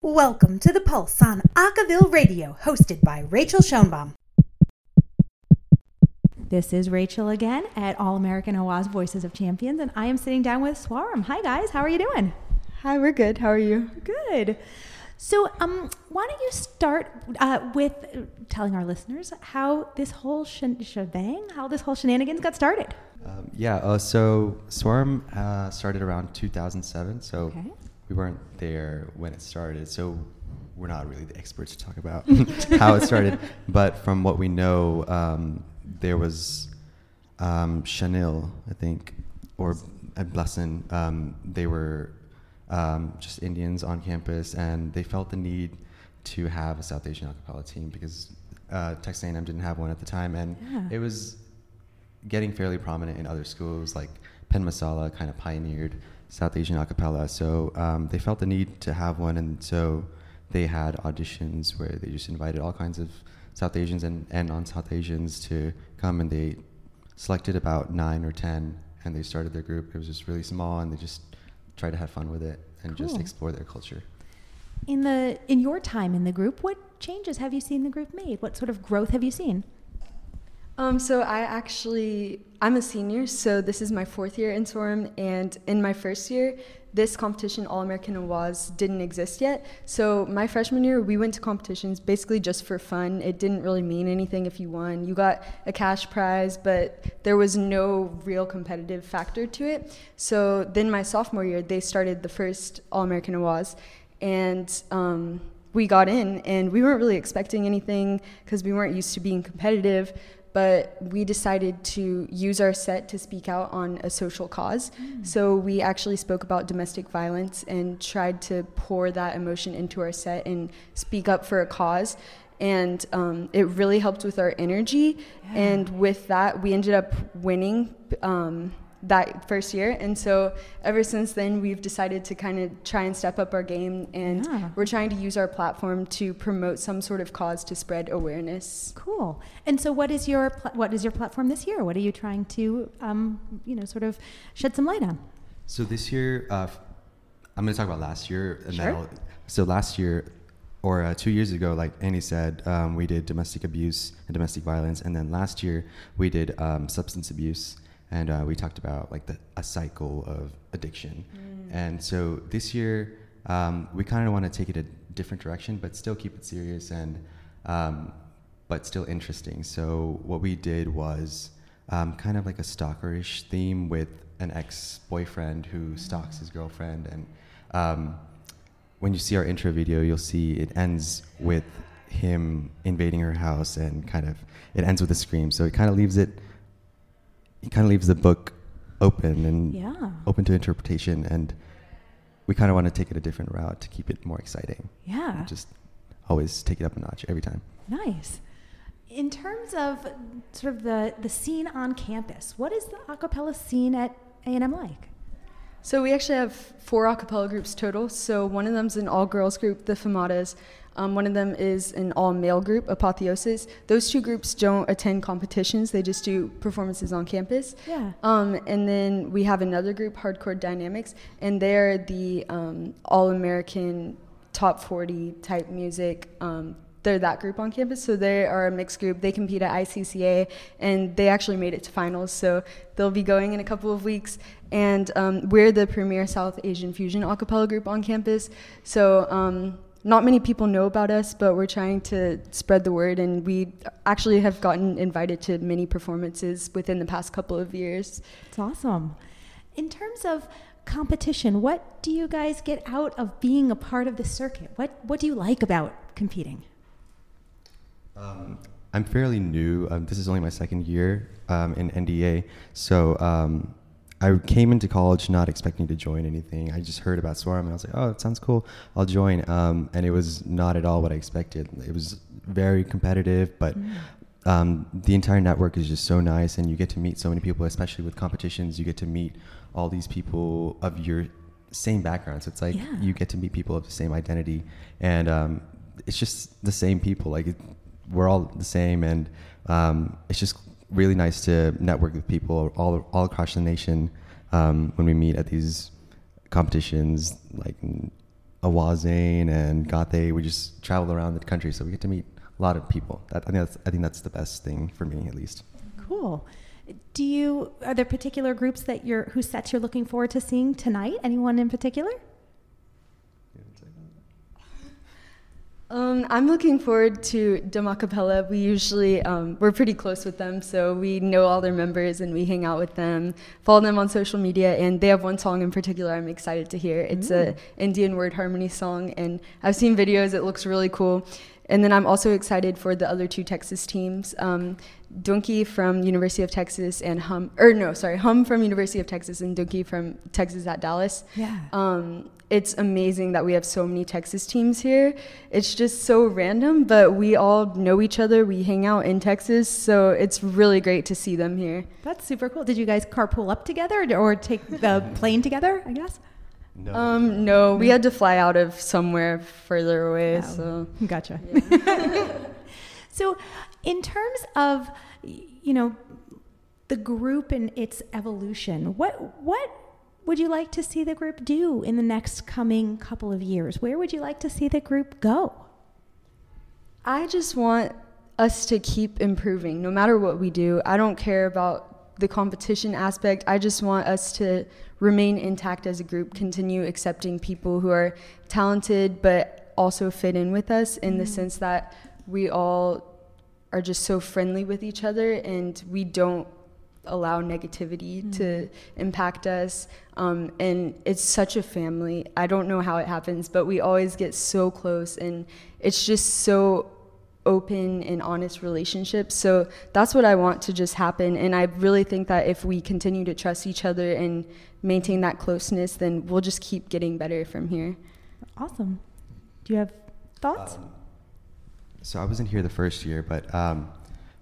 Welcome to The Pulse on Acaville Radio, hosted by Rachel Schoenbaum. This is Rachel again at All American Awaaz Voices of Champions, and I am sitting down with Swaram. Hi, guys. How are you doing? Hi, we're good. How are you? Good. So, um, why don't you start uh, with telling our listeners how this whole sh- shebang, how this whole shenanigans got started? Um, yeah, uh, so Swaram uh, started around 2007, so Okay. We weren't there when it started, so we're not really the experts to talk about how it started. But from what we know, um, there was um, Chanel, I think, or uh, Blesson. Um, they were um, just Indians on campus, and they felt the need to have a South Asian acapella team because uh, Texas A&M didn't have one at the time, and Yeah. it was getting fairly prominent in other schools like Penn Masala kind of pioneered South Asian acapella. So um, they felt the need to have one, and so they had auditions where they just invited all kinds of South Asians and, and non-South Asians to come, and they selected about nine or ten, and they started their group. It was just really small, and they just tried to have fun with it and just explore their culture. In the in your time in the group, what changes have you seen the group made? What sort of growth have you seen? Um, so I actually I'm a senior, so this is my fourth year in Swaram, and in my first year, this competition All American Awaaz didn't exist yet. So my freshman year, we went to competitions basically just for fun. It didn't really mean anything if you won. You got a cash prize, but there was no real competitive factor to it. So then my sophomore year, they started the first All American Awaaz, and um, we got in and we weren't really expecting anything because we weren't used to being competitive but we decided to use our set to speak out on a social cause. So we actually spoke about domestic violence and tried to pour that emotion into our set and speak up for a cause. And um, it really helped with our energy. And with that we ended up winning um, that first year and so ever since then we've decided to kind of try and step up our game and Yeah. we're trying to use our platform to promote some sort of cause to spread awareness Cool. And so, what is your pla- what is your platform this year? What are you trying to, um, you know, sort of shed some light on? So this year, uh, f- I'm going to talk about last year, and Sure. I'll, so last year, or uh, two years ago, like Annie said, um, we did domestic abuse and domestic violence, and then last year we did um, substance abuse, and uh, we talked about like the a cycle of addiction, and so this year um, we kind of want to take it a different direction, but still keep it serious and. Um, but still interesting. So what we did was um, kind of like a stalkerish theme with an ex-boyfriend who stalks his girlfriend, and um, when you see our intro video, you'll see it ends with him invading her house, and kind of it ends with a scream. So it kind of leaves it, it kind of leaves the book open and Yeah. open to interpretation, and we kind of want to take it a different route to keep it more exciting. Yeah. Just always take it up a notch every time. Nice. In terms of sort of the the scene on campus, what is the acapella scene at A and M like? So we actually have four a cappella groups total. So one of them's an all girls group, the Famadas. Um, one of them is an all male group, Apotheosis. Those two groups don't attend competitions; they just do performances on campus. Yeah. Um, and then we have another group, Hardcore Dynamics, and they're the um, all American top 40 type music. They're that group on campus, so they are a mixed group. They compete at ICCA, and they actually made it to finals. So they'll be going in a couple of weeks. And um, we're the premier South Asian fusion a cappella group on campus. So um, not many people know about us, but we're trying to spread the word, and we actually have gotten invited to many performances within the past couple of years. It's awesome. In terms of competition, what do you guys get out of being a part of the circuit? What what do you like about competing? Um, I'm fairly new. Um, this is only my second year um, in NDA, so um, I came into college not expecting to join anything. I just heard about Swaram and I was like, "Oh, it sounds cool. I'll join." Um, and it was not at all what I expected. It was very competitive, but um, the entire network is just so nice, and you get to meet so many people. Especially with competitions, you get to meet all these people of your same background. So it's like Yeah. you get to meet people of the same identity, and um, it's just the same people. Like it, we're all the same, and um, it's just really nice to network with people all all across the nation um, when we meet at these competitions. Like Awazane and Gothe. We just travel around the country, so we get to meet a lot of people. That, I think that's I think that's the best thing for me, at least. Cool. Do you are there particular groups that you're whose sets you're looking forward to seeing tonight? Anyone in particular? Um, I'm looking forward to Dum Acapella. We usually um, we're pretty close with them, so we know all their members and we hang out with them, follow them on social media, and they have one song in particular I'm excited to hear. It's mm. a Indian word harmony song, and I've seen videos. It looks really cool. And then I'm also excited for the other two Texas teams. Um, Donkey from University of Texas and Hum, or no, sorry, Hum from University of Texas and Donkey from Texas at Dallas. Yeah. Um, it's amazing that we have so many Texas teams here. It's just so random, but we all know each other. We hang out in Texas, so it's really great to see them here. That's super cool. Did you guys carpool up together or take the plane together, I guess? No. Um, no, we had to fly out of somewhere further away. Oh, so gotcha. Yeah. so, in terms of you know the group and its evolution, what what would you like to see the group do in the next coming couple of years? Where would you like to see the group go? I just want us to keep improving no matter what we do. I don't care about the competition aspect. I just want us to remain intact as a group, continue accepting people who are talented but also fit in with us in mm. the sense that we all are just so friendly with each other and we don't allow negativity mm. to impact us. Um, and it's such a family. I don't know how it happens, but we always get so close and it's just so open and honest relationships. So that's what I want to just happen. And I really think that if we continue to trust each other and maintain that closeness, then we'll just keep getting better from here. Awesome. Do you have thoughts? Um, so I wasn't here the first year, but um,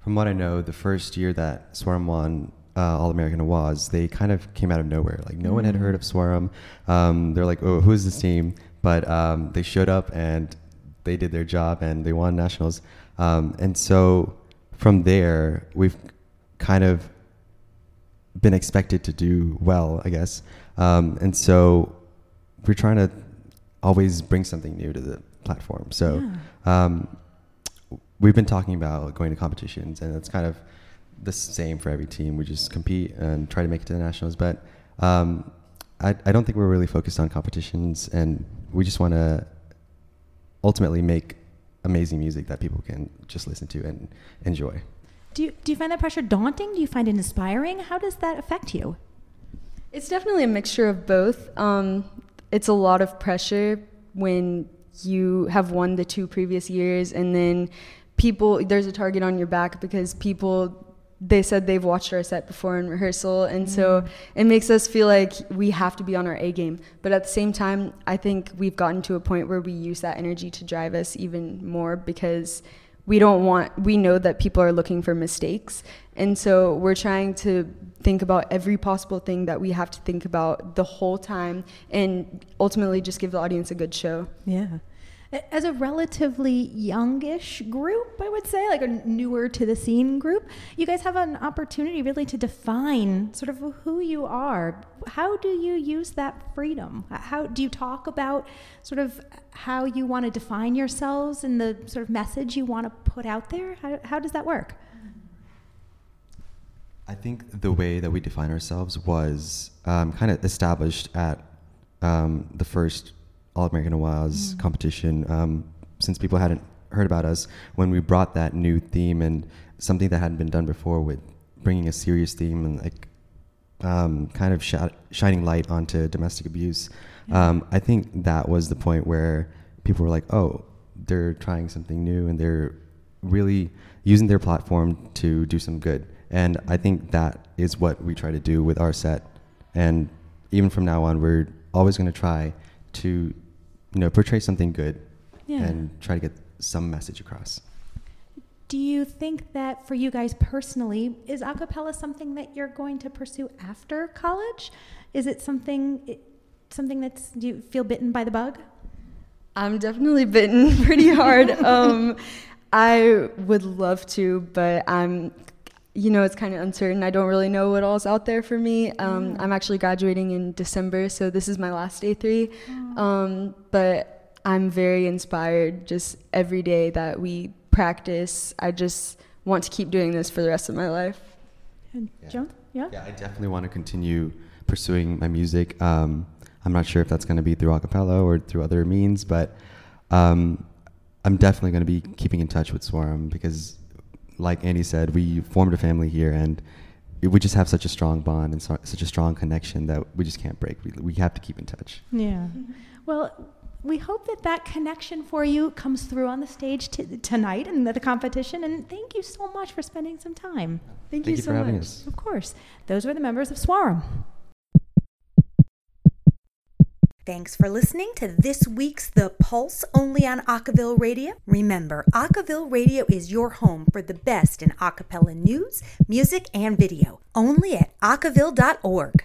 from what I know, the first year that Swaram won uh, All American was, they kind of came out of nowhere. Like no mm-hmm. one had heard of Swaram. Um, they're like, oh, who is this team? But um, they showed up and they did their job and they won nationals. Um, and so from there, we've kind of been expected to do well, I guess. Um, and so we're trying to always bring something new to the platform. So yeah. um, we've been talking about going to competitions, and it's kind of the same for every team. We just compete and try to make it to the nationals. But um, I, I don't think we're really focused on competitions, and we just want to ultimately make amazing music that people can just listen to and enjoy. Do you, do you find that pressure daunting? Do you find it inspiring? How does that affect you? It's definitely a mixture of both. Um, it's a lot of pressure when you have won the two previous years and then people there's a target on your back because people they said they've watched our set before in rehearsal and mm-hmm. so it makes us feel like we have to be on our A game. But at the same time I think we've gotten to a point where we use that energy to drive us even more because we don't want we know that people are looking for mistakes. And so we're trying to think about every possible thing that we have to think about the whole time and ultimately just give the audience a good show. Yeah as a relatively youngish group, I would say, like a newer to the scene group, you guys have an opportunity really to define sort of who you are. How do you use that freedom? How do you talk about sort of how you want to define yourselves and the sort of message you want to put out there? How, how does that work? I think the way that we define ourselves was um, kind of established at um, the first all American Awaaz mm. competition um, since people hadn't heard about us when we brought that new theme and something that hadn't been done before with bringing a serious theme and like um, kind of sh- shining light onto domestic abuse. Yeah. Um, I think that was the point where people were like, oh, they're trying something new and they're really using their platform to do some good. And I think that is what we try to do with our set. And even from now on, we're always going to try to you know, portray something good yeah. and try to get some message across. Do you think that for you guys personally, is acapella something that you're going to pursue after college? Is it something something that's do you feel bitten by the bug? I'm definitely bitten pretty hard. um, I would love to, but I'm you know, it's kind of uncertain. I don't really know what all's out there for me. Um, I'm actually graduating in December, so this is my last A3. Um, but I'm very inspired just every day that we practice. I just want to keep doing this for the rest of my life. And Yeah. Joan? Yeah? Yeah, I definitely want to continue pursuing my music. Um, I'm not sure if that's going to be through a cappella or through other means, but um, I'm definitely going to be keeping in touch with Swaram because, like Andy said, we formed a family here and we just have such a strong bond and so, such a strong connection that we just can't break. We, we have to keep in touch. Yeah. Well, we hope that that connection for you comes through on the stage t- tonight and the competition. And thank you so much for spending some time. Thank, Thank you so for having much. us. Of course. Those were the members of Swaram. Thanks for listening to this week's The Pulse only on Acaville Radio. Remember, Acaville Radio is your home for the best in acapella news, music, and video. Only at acaville.org.